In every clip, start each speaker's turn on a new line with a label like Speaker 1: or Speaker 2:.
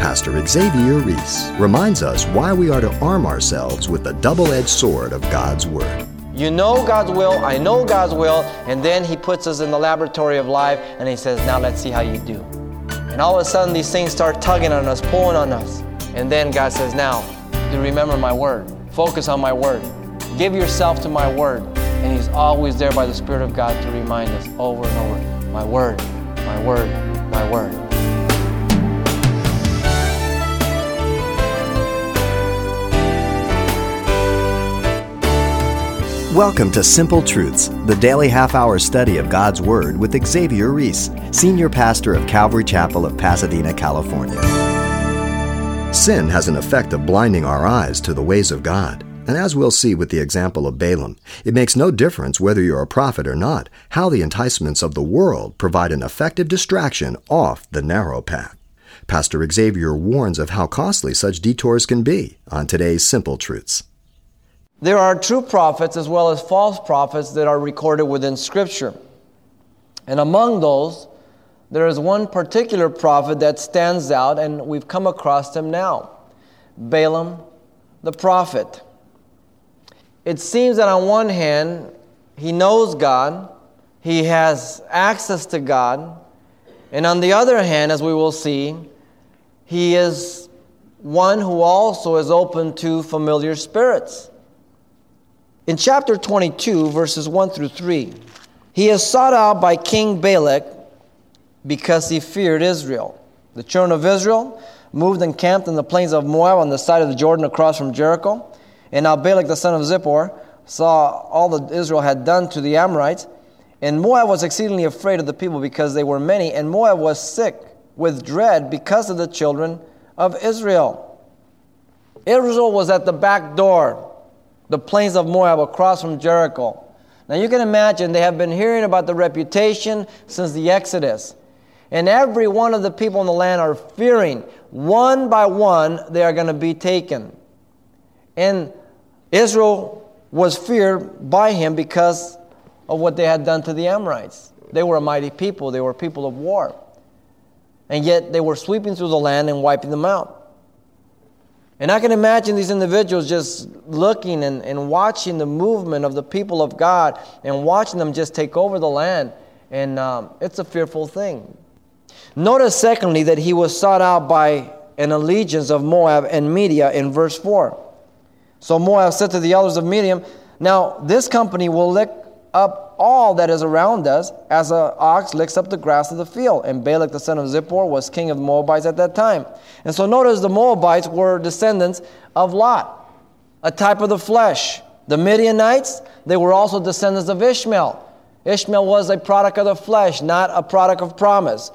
Speaker 1: Pastor Xavier Reese reminds us why we are to arm ourselves with the double edged sword of God's Word.
Speaker 2: You know God's will, I know God's will, and then He puts us in the laboratory of life and He says, Now let's see how you do. And all of a sudden, these things start tugging on us, pulling on us. And then God says, Now, do remember my word. Focus on my word. Give yourself to my word. And He's always there by the Spirit of God to remind us over and over my word, my word, my word.
Speaker 1: Welcome to Simple Truths, the daily half hour study of God's Word with Xavier Reese, Senior Pastor of Calvary Chapel of Pasadena, California. Sin has an effect of blinding our eyes to the ways of God. And as we'll see with the example of Balaam, it makes no difference whether you're a prophet or not, how the enticements of the world provide an effective distraction off the narrow path. Pastor Xavier warns of how costly such detours can be on today's Simple Truths.
Speaker 2: There are true prophets as well as false prophets that are recorded within Scripture. And among those, there is one particular prophet that stands out, and we've come across him now Balaam the prophet. It seems that on one hand, he knows God, he has access to God, and on the other hand, as we will see, he is one who also is open to familiar spirits. In chapter 22, verses 1 through 3, he is sought out by King Balak because he feared Israel. The children of Israel moved and camped in the plains of Moab on the side of the Jordan across from Jericho. And now Balak the son of Zippor saw all that Israel had done to the Amorites. And Moab was exceedingly afraid of the people because they were many. And Moab was sick with dread because of the children of Israel. Israel was at the back door the plains of Moab across from Jericho. Now you can imagine they have been hearing about the reputation since the Exodus. And every one of the people in the land are fearing. One by one, they are going to be taken. And Israel was feared by him because of what they had done to the Amorites. They were a mighty people, they were people of war. And yet they were sweeping through the land and wiping them out. And I can imagine these individuals just looking and, and watching the movement of the people of God and watching them just take over the land. And um, it's a fearful thing. Notice, secondly, that he was sought out by an allegiance of Moab and Midian in verse 4. So Moab said to the elders of Midian, Now this company will lick up all that is around us as an ox licks up the grass of the field. And Balak the son of Zippor was king of the Moabites at that time. And so notice the Moabites were descendants of Lot, a type of the flesh. The Midianites, they were also descendants of Ishmael. Ishmael was a product of the flesh, not a product of promise.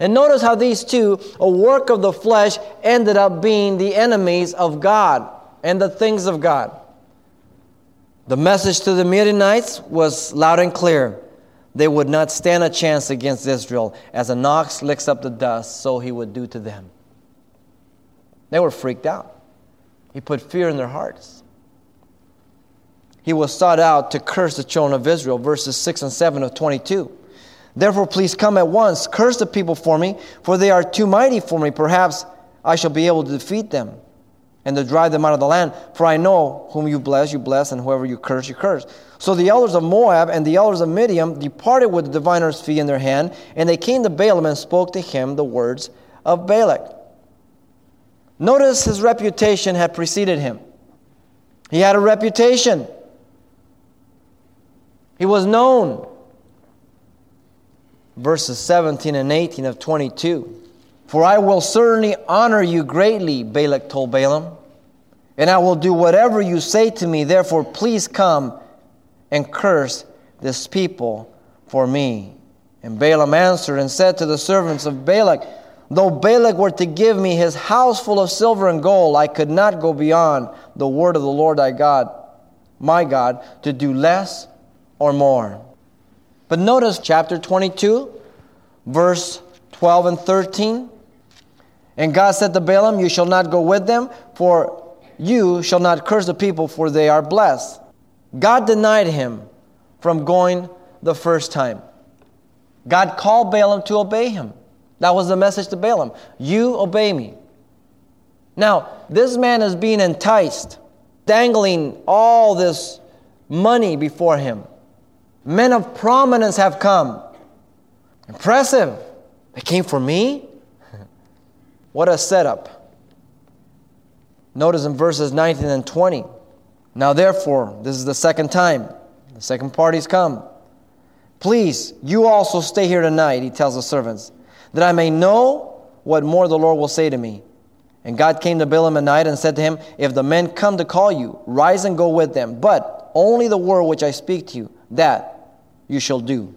Speaker 2: And notice how these two, a work of the flesh, ended up being the enemies of God and the things of God. The message to the Midianites was loud and clear. They would not stand a chance against Israel. As an ox licks up the dust, so he would do to them. They were freaked out. He put fear in their hearts. He was sought out to curse the children of Israel, verses 6 and 7 of 22. Therefore, please come at once, curse the people for me, for they are too mighty for me. Perhaps I shall be able to defeat them and to drive them out of the land. For I know whom you bless, you bless, and whoever you curse, you curse. So the elders of Moab and the elders of Midian departed with the diviner's fee in their hand, and they came to Balaam and spoke to him the words of Balak. Notice his reputation had preceded him. He had a reputation. He was known. Verses 17 and 18 of 22. For I will certainly honor you greatly, Balak told Balaam and I will do whatever you say to me. Therefore, please come and curse this people for me. And Balaam answered and said to the servants of Balak, Though Balak were to give me his house full of silver and gold, I could not go beyond the word of the Lord thy God, my God, to do less or more. But notice chapter 22, verse 12 and 13. And God said to Balaam, You shall not go with them, for you shall not curse the people, for they are blessed. God denied him from going the first time. God called Balaam to obey him. That was the message to Balaam. You obey me. Now, this man is being enticed, dangling all this money before him. Men of prominence have come. Impressive. They came for me? what a setup. Notice in verses 19 and 20. Now, therefore, this is the second time. The second party's come. Please, you also stay here tonight, he tells the servants, that I may know what more the Lord will say to me. And God came to Balaam at night and said to him, If the men come to call you, rise and go with them. But only the word which I speak to you, that you shall do.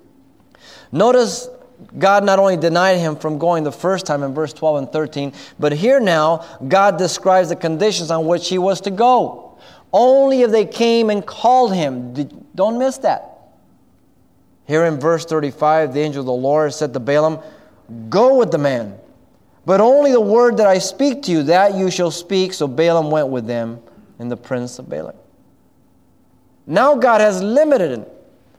Speaker 2: Notice God not only denied him from going the first time in verse 12 and 13, but here now God describes the conditions on which he was to go. Only if they came and called him. Don't miss that. Here in verse 35, the angel of the Lord said to Balaam, Go with the man, but only the word that I speak to you, that you shall speak. So Balaam went with them and the prince of Balak. Now God has limited him.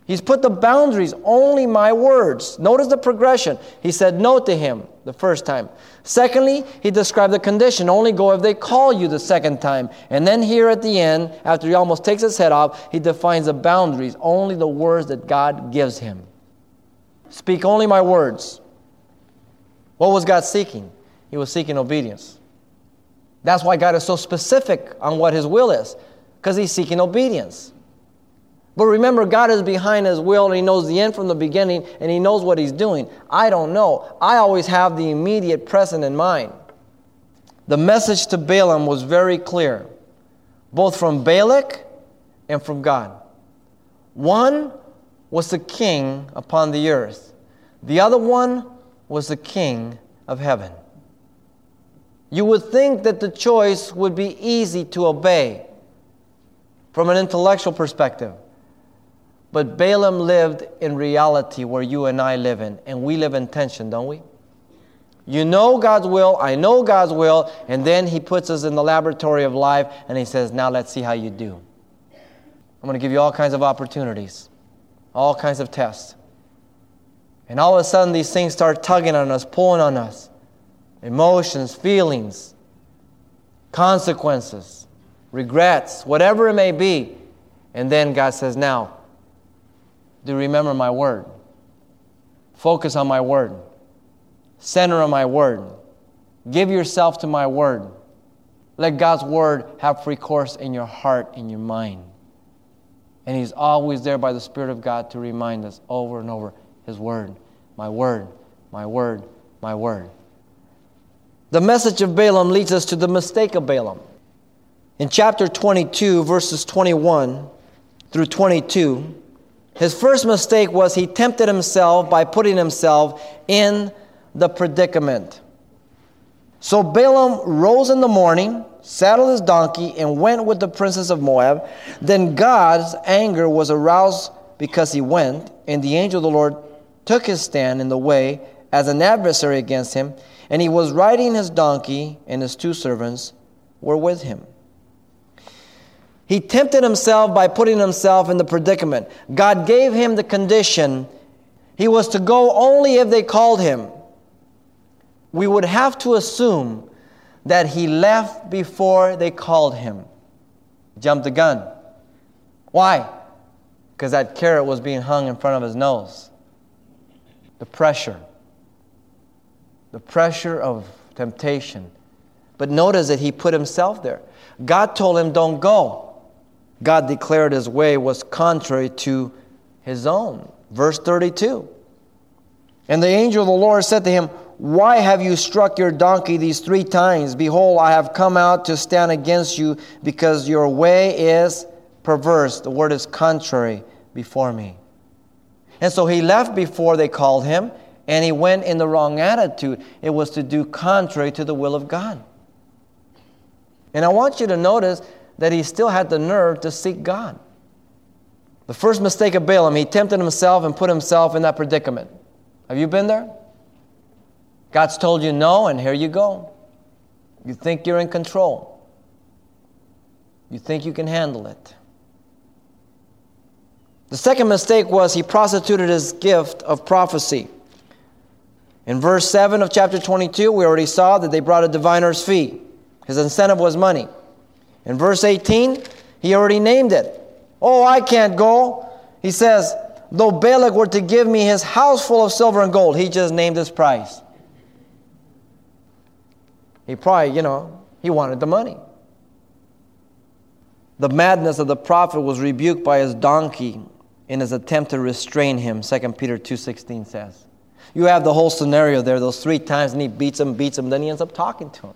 Speaker 2: He's put the boundaries, only my words. Notice the progression. He said no to him the first time. Secondly, he described the condition only go if they call you the second time. And then here at the end, after he almost takes his head off, he defines the boundaries, only the words that God gives him. Speak only my words. What was God seeking? He was seeking obedience. That's why God is so specific on what his will is, because he's seeking obedience. But remember, God is behind His will and He knows the end from the beginning and He knows what He's doing. I don't know. I always have the immediate present in mind. The message to Balaam was very clear, both from Balak and from God. One was the king upon the earth, the other one was the king of heaven. You would think that the choice would be easy to obey from an intellectual perspective. But Balaam lived in reality where you and I live in, and we live in tension, don't we? You know God's will, I know God's will, and then He puts us in the laboratory of life and He says, Now let's see how you do. I'm going to give you all kinds of opportunities, all kinds of tests. And all of a sudden, these things start tugging on us, pulling on us emotions, feelings, consequences, regrets, whatever it may be. And then God says, Now, do remember my word. Focus on my word. Center on my word. Give yourself to my word. Let God's word have free course in your heart, in your mind. And He's always there by the Spirit of God to remind us over and over His word, my word, my word, my word. The message of Balaam leads us to the mistake of Balaam. In chapter 22, verses 21 through 22, his first mistake was he tempted himself by putting himself in the predicament. So Balaam rose in the morning, saddled his donkey, and went with the princess of Moab. Then God's anger was aroused because he went, and the angel of the Lord took his stand in the way as an adversary against him, and he was riding his donkey, and his two servants were with him. He tempted himself by putting himself in the predicament. God gave him the condition. He was to go only if they called him. We would have to assume that he left before they called him. Jumped the gun. Why? Because that carrot was being hung in front of his nose. The pressure. The pressure of temptation. But notice that he put himself there. God told him, Don't go. God declared his way was contrary to his own. Verse 32. And the angel of the Lord said to him, Why have you struck your donkey these three times? Behold, I have come out to stand against you because your way is perverse. The word is contrary before me. And so he left before they called him, and he went in the wrong attitude. It was to do contrary to the will of God. And I want you to notice that he still had the nerve to seek God. The first mistake of Balaam, he tempted himself and put himself in that predicament. Have you been there? God's told you no, and here you go. You think you're in control. You think you can handle it. The second mistake was he prostituted his gift of prophecy. In verse 7 of chapter 22, we already saw that they brought a diviner's fee. His incentive was money. In verse 18, he already named it. Oh, I can't go. He says, though Balak were to give me his house full of silver and gold, he just named his price. He probably, you know, he wanted the money. The madness of the prophet was rebuked by his donkey in his attempt to restrain him, 2 Peter 2.16 says. You have the whole scenario there, those three times, and he beats him, beats him, then he ends up talking to him.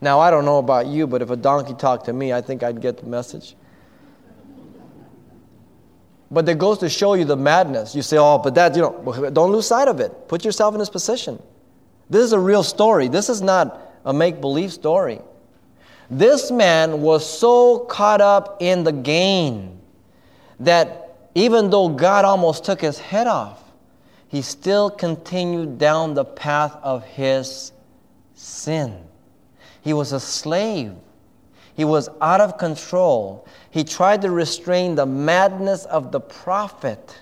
Speaker 2: Now, I don't know about you, but if a donkey talked to me, I think I'd get the message. But it goes to show you the madness. You say, oh, but that, you know, don't lose sight of it. Put yourself in his position. This is a real story. This is not a make believe story. This man was so caught up in the gain that even though God almost took his head off, he still continued down the path of his sin. He was a slave. He was out of control. He tried to restrain the madness of the prophet.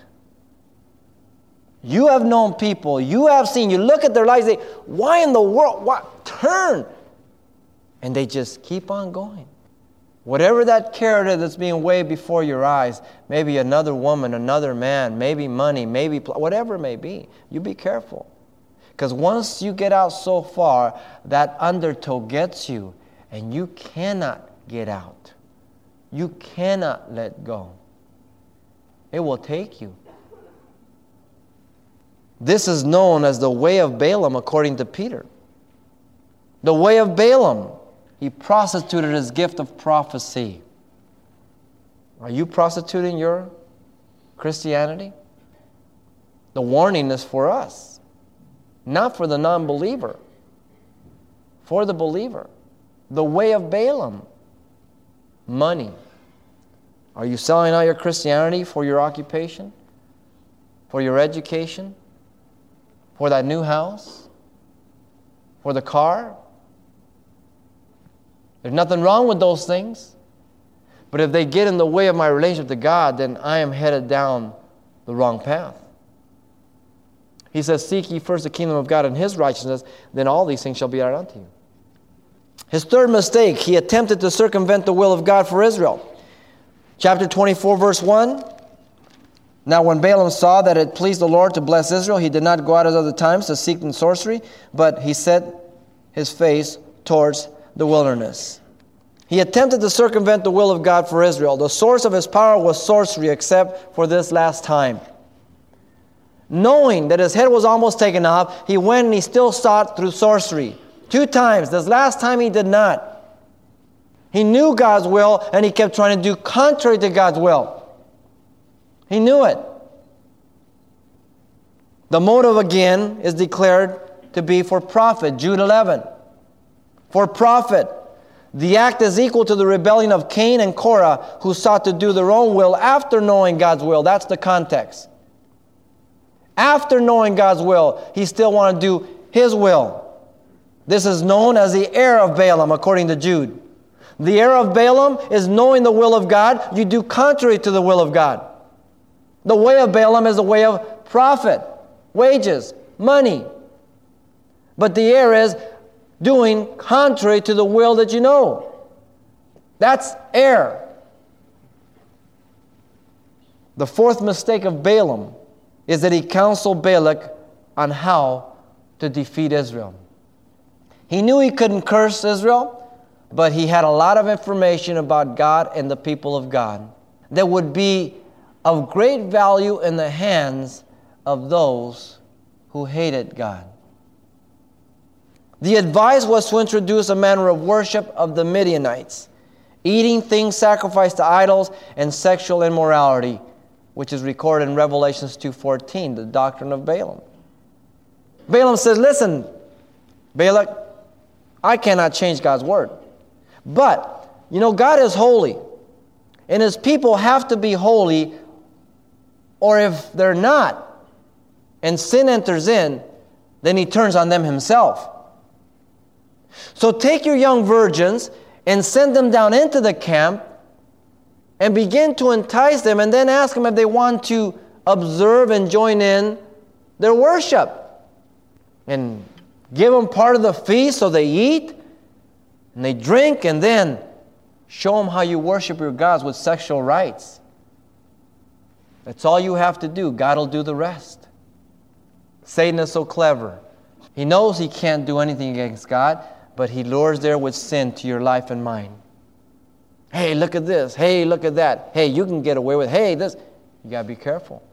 Speaker 2: You have known people, you have seen, you look at their lives, say, why in the world? What? Turn. And they just keep on going. Whatever that character that's being waved before your eyes, maybe another woman, another man, maybe money, maybe whatever it may be, you be careful. Because once you get out so far, that undertow gets you, and you cannot get out. You cannot let go. It will take you. This is known as the way of Balaam, according to Peter. The way of Balaam. He prostituted his gift of prophecy. Are you prostituting your Christianity? The warning is for us not for the non believer, for the believer. The way of Balaam money. Are you selling out your Christianity for your occupation, for your education, for that new house, for the car? There's nothing wrong with those things. But if they get in the way of my relationship to God, then I am headed down the wrong path. He says, Seek ye first the kingdom of God and his righteousness, then all these things shall be added unto you. His third mistake, he attempted to circumvent the will of God for Israel. Chapter 24, verse 1. Now, when Balaam saw that it pleased the Lord to bless Israel, he did not go out as other times to seek in sorcery, but he set his face towards the wilderness. He attempted to circumvent the will of God for Israel. The source of his power was sorcery, except for this last time. Knowing that his head was almost taken off, he went and he still sought through sorcery. Two times. This last time he did not. He knew God's will and he kept trying to do contrary to God's will. He knew it. The motive again is declared to be for profit. Jude 11. For profit. The act is equal to the rebellion of Cain and Korah, who sought to do their own will after knowing God's will. That's the context. After knowing God's will, he still wanted to do his will. This is known as the error of Balaam, according to Jude. The error of Balaam is knowing the will of God, you do contrary to the will of God. The way of Balaam is the way of profit, wages, money. But the error is doing contrary to the will that you know. That's error. The fourth mistake of Balaam is that he counseled Balak on how to defeat Israel. He knew he couldn't curse Israel, but he had a lot of information about God and the people of God that would be of great value in the hands of those who hated God. The advice was to introduce a manner of worship of the Midianites, eating things sacrificed to idols and sexual immorality which is recorded in Revelations 2:14, the doctrine of Balaam. Balaam says, "Listen, Balak, I cannot change God's word. But, you know, God is holy. And his people have to be holy, or if they're not, and sin enters in, then he turns on them himself. So take your young virgins and send them down into the camp and begin to entice them and then ask them if they want to observe and join in their worship. And give them part of the feast so they eat And they drink and then show them how you worship your gods with sexual rites. That's all you have to do. God will do the rest. Satan is so clever. He knows he can't do anything against God, but he lures there with sin to your life and mine. Hey, look at this. Hey, look at that. Hey, you can get away with. Hey, this. You got to be careful.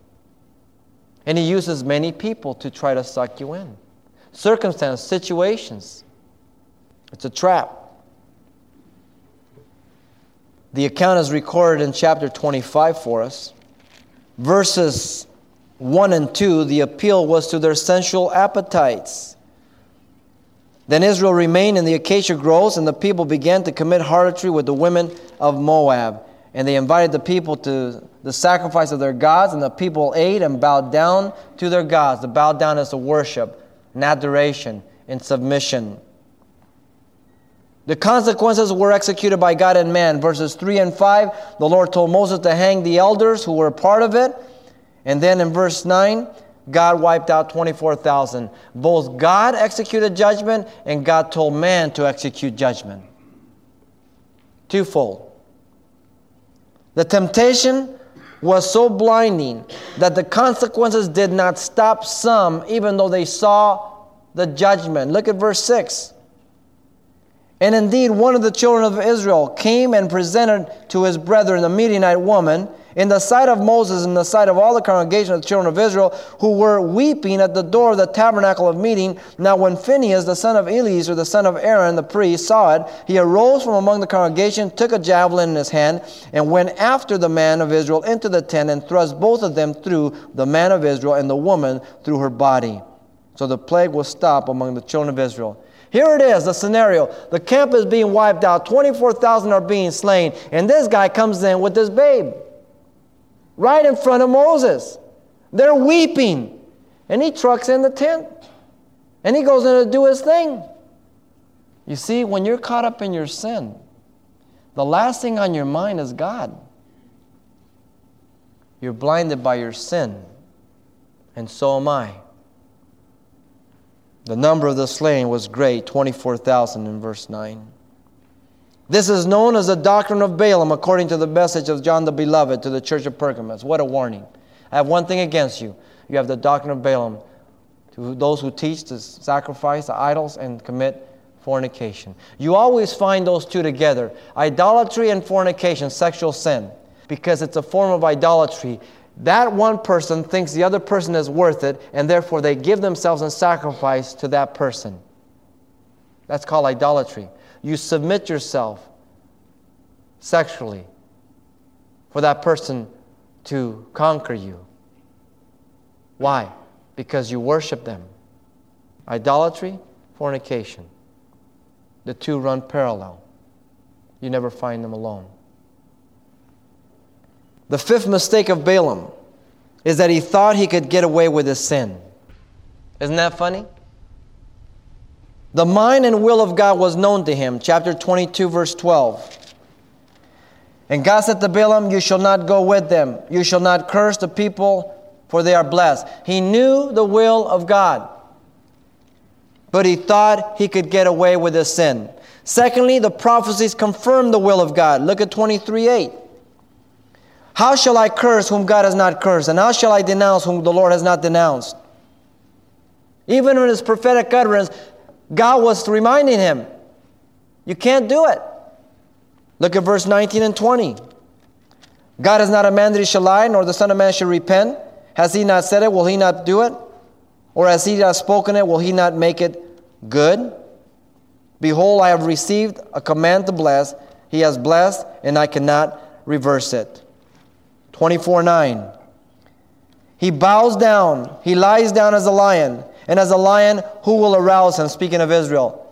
Speaker 2: And he uses many people to try to suck you in. Circumstances, situations. It's a trap. The account is recorded in chapter 25 for us. Verses 1 and 2, the appeal was to their sensual appetites. Then Israel remained in the acacia groves, and the people began to commit harlotry with the women of Moab. And they invited the people to the sacrifice of their gods, and the people ate and bowed down to their gods. The bow down is to worship, and adoration, and submission. The consequences were executed by God and man. Verses 3 and 5, the Lord told Moses to hang the elders who were part of it. And then in verse 9, God wiped out 24,000. Both God executed judgment and God told man to execute judgment. Twofold. The temptation was so blinding that the consequences did not stop some, even though they saw the judgment. Look at verse 6. And indeed, one of the children of Israel came and presented to his brethren the Midianite woman in the sight of Moses and the sight of all the congregation of the children of Israel who were weeping at the door of the tabernacle of meeting. Now, when Phinehas, the son of Eleazar, the son of Aaron, the priest, saw it, he arose from among the congregation, took a javelin in his hand, and went after the man of Israel into the tent and thrust both of them through the man of Israel and the woman through her body. So the plague was stopped among the children of Israel. Here it is, the scenario. The camp is being wiped out, 24,000 are being slain, and this guy comes in with this babe right in front of Moses. They're weeping. And he trucks in the tent. And he goes in to do his thing. You see, when you're caught up in your sin, the last thing on your mind is God. You're blinded by your sin, and so am I. The number of the slain was great 24,000 in verse 9. This is known as the doctrine of Balaam, according to the message of John the Beloved to the church of Pergamos. What a warning. I have one thing against you. You have the doctrine of Balaam to those who teach to sacrifice the idols and commit fornication. You always find those two together idolatry and fornication, sexual sin, because it's a form of idolatry. That one person thinks the other person is worth it, and therefore they give themselves in sacrifice to that person. That's called idolatry you submit yourself sexually for that person to conquer you. Why? Because you worship them. Idolatry, fornication. The two run parallel. You never find them alone. The fifth mistake of Balaam is that he thought he could get away with his sin. Isn't that funny? The mind and will of God was known to him. Chapter 22, verse 12. And God said to Balaam, You shall not go with them. You shall not curse the people, for they are blessed. He knew the will of God, but he thought he could get away with his sin. Secondly, the prophecies confirm the will of God. Look at 23 8. How shall I curse whom God has not cursed? And how shall I denounce whom the Lord has not denounced? Even in his prophetic utterance, God was reminding him, You can't do it. Look at verse 19 and 20. God is not a man that he shall lie, nor the Son of Man shall repent. Has he not said it? Will he not do it? Or has he not spoken it? Will he not make it good? Behold, I have received a command to bless. He has blessed, and I cannot reverse it. 24 9. He bows down, he lies down as a lion. And as a lion, who will arouse him? Speaking of Israel.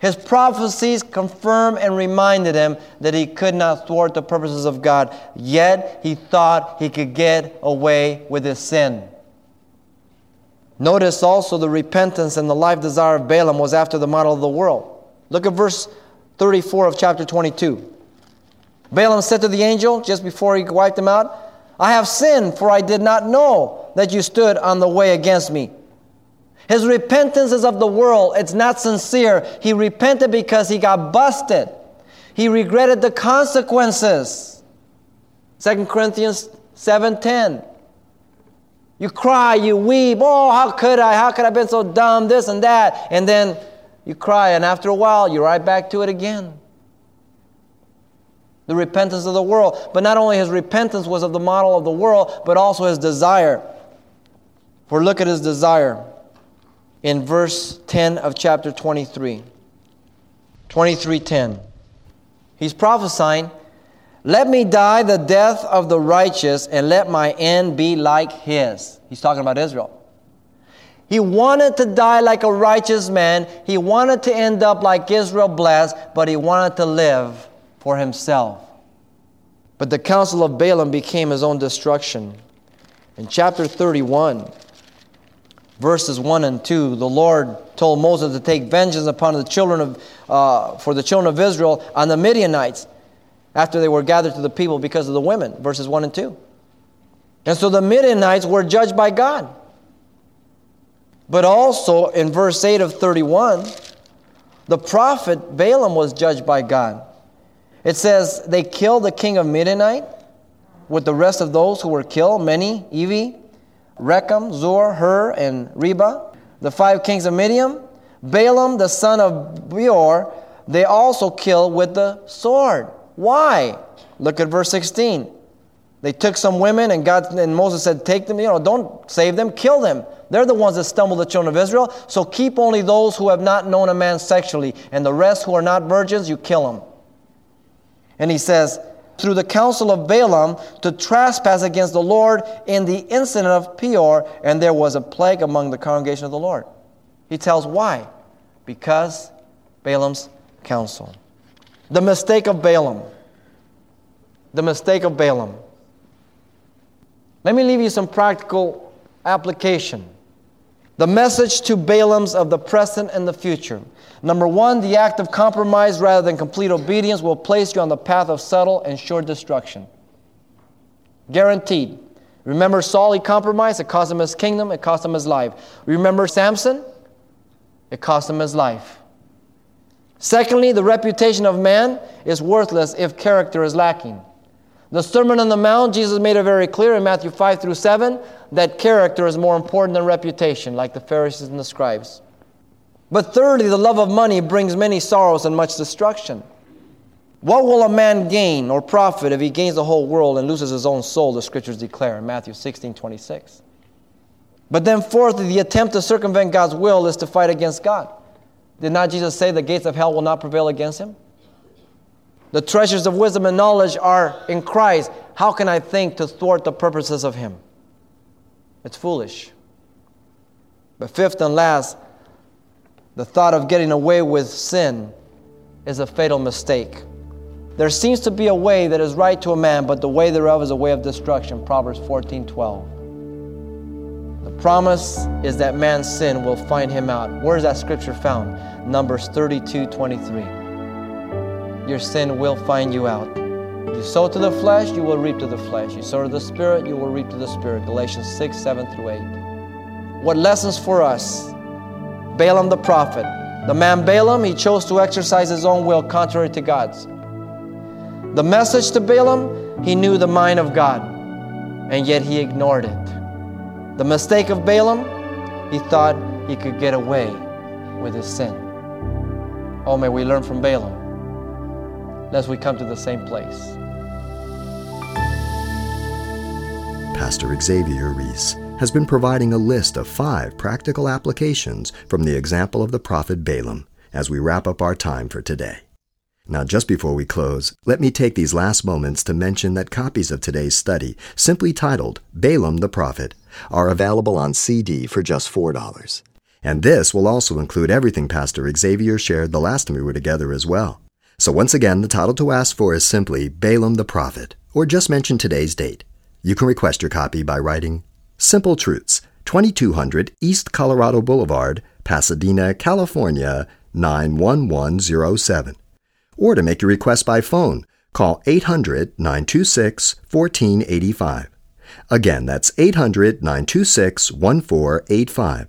Speaker 2: His prophecies confirmed and reminded him that he could not thwart the purposes of God, yet he thought he could get away with his sin. Notice also the repentance and the life desire of Balaam was after the model of the world. Look at verse 34 of chapter 22. Balaam said to the angel just before he wiped him out, I have sinned, for I did not know that you stood on the way against me. His repentance is of the world. It's not sincere. He repented because he got busted. He regretted the consequences. 2 Corinthians 7:10. You cry, you weep. Oh, how could I? How could I have been so dumb? This and that. And then you cry, and after a while, you're right back to it again. The repentance of the world. But not only his repentance was of the model of the world, but also his desire. For look at his desire in verse 10 of chapter 23. 23:10. He's prophesying, "Let me die the death of the righteous and let my end be like his." He's talking about Israel. He wanted to die like a righteous man. He wanted to end up like Israel blessed, but he wanted to live for himself. But the counsel of Balaam became his own destruction. In chapter 31, verses 1 and 2, the Lord told Moses to take vengeance upon the children of, uh, for the children of Israel on the Midianites after they were gathered to the people because of the women, verses 1 and 2. And so the Midianites were judged by God. But also in verse 8 of 31, the prophet Balaam was judged by God. It says, They killed the king of Midianite with the rest of those who were killed, many, Evi, Rekem, Zur, Hur, and Reba, the five kings of Midian, Balaam, the son of Beor, they also killed with the sword. Why? Look at verse 16. They took some women, and God and Moses said, Take them, you know, don't save them, kill them. They're the ones that stumbled the children of Israel. So keep only those who have not known a man sexually, and the rest who are not virgins, you kill them. And he says, through the counsel of Balaam to trespass against the Lord in the incident of Peor, and there was a plague among the congregation of the Lord. He tells why? Because Balaam's counsel. The mistake of Balaam. The mistake of Balaam. Let me leave you some practical application. The message to Balaam's of the present and the future. Number one, the act of compromise rather than complete obedience will place you on the path of subtle and sure destruction. Guaranteed. Remember Saul, he compromised, it cost him his kingdom, it cost him his life. Remember Samson? It cost him his life. Secondly, the reputation of man is worthless if character is lacking. The Sermon on the Mount, Jesus made it very clear in Matthew 5 through 7 that character is more important than reputation, like the Pharisees and the scribes. But thirdly, the love of money brings many sorrows and much destruction. What will a man gain or profit if he gains the whole world and loses his own soul, the scriptures declare in Matthew 16 26. But then, fourthly, the attempt to circumvent God's will is to fight against God. Did not Jesus say the gates of hell will not prevail against him? The treasures of wisdom and knowledge are in Christ. How can I think to thwart the purposes of him? It's foolish. But fifth and last, the thought of getting away with sin is a fatal mistake. There seems to be a way that is right to a man, but the way thereof is a way of destruction. Proverbs 14 12. The promise is that man's sin will find him out. Where is that scripture found? Numbers 32 23. Your sin will find you out. You sow to the flesh, you will reap to the flesh. You sow to the spirit, you will reap to the spirit. Galatians 6 7 through 8. What lessons for us Balaam the prophet. The man Balaam, he chose to exercise his own will contrary to God's. The message to Balaam, he knew the mind of God, and yet he ignored it. The mistake of Balaam, he thought he could get away with his sin. Oh, may we learn from Balaam, lest we come to the same place.
Speaker 1: Pastor Xavier Reese has been providing a list of five practical applications from the example of the prophet Balaam as we wrap up our time for today. Now, just before we close, let me take these last moments to mention that copies of today's study, simply titled Balaam the Prophet, are available on CD for just $4. And this will also include everything Pastor Xavier shared the last time we were together as well. So once again, the title to ask for is simply Balaam the Prophet, or just mention today's date. You can request your copy by writing Simple Truths, 2200 East Colorado Boulevard, Pasadena, California 91107. Or to make your request by phone, call 800 926 1485. Again, that's 800 926 1485.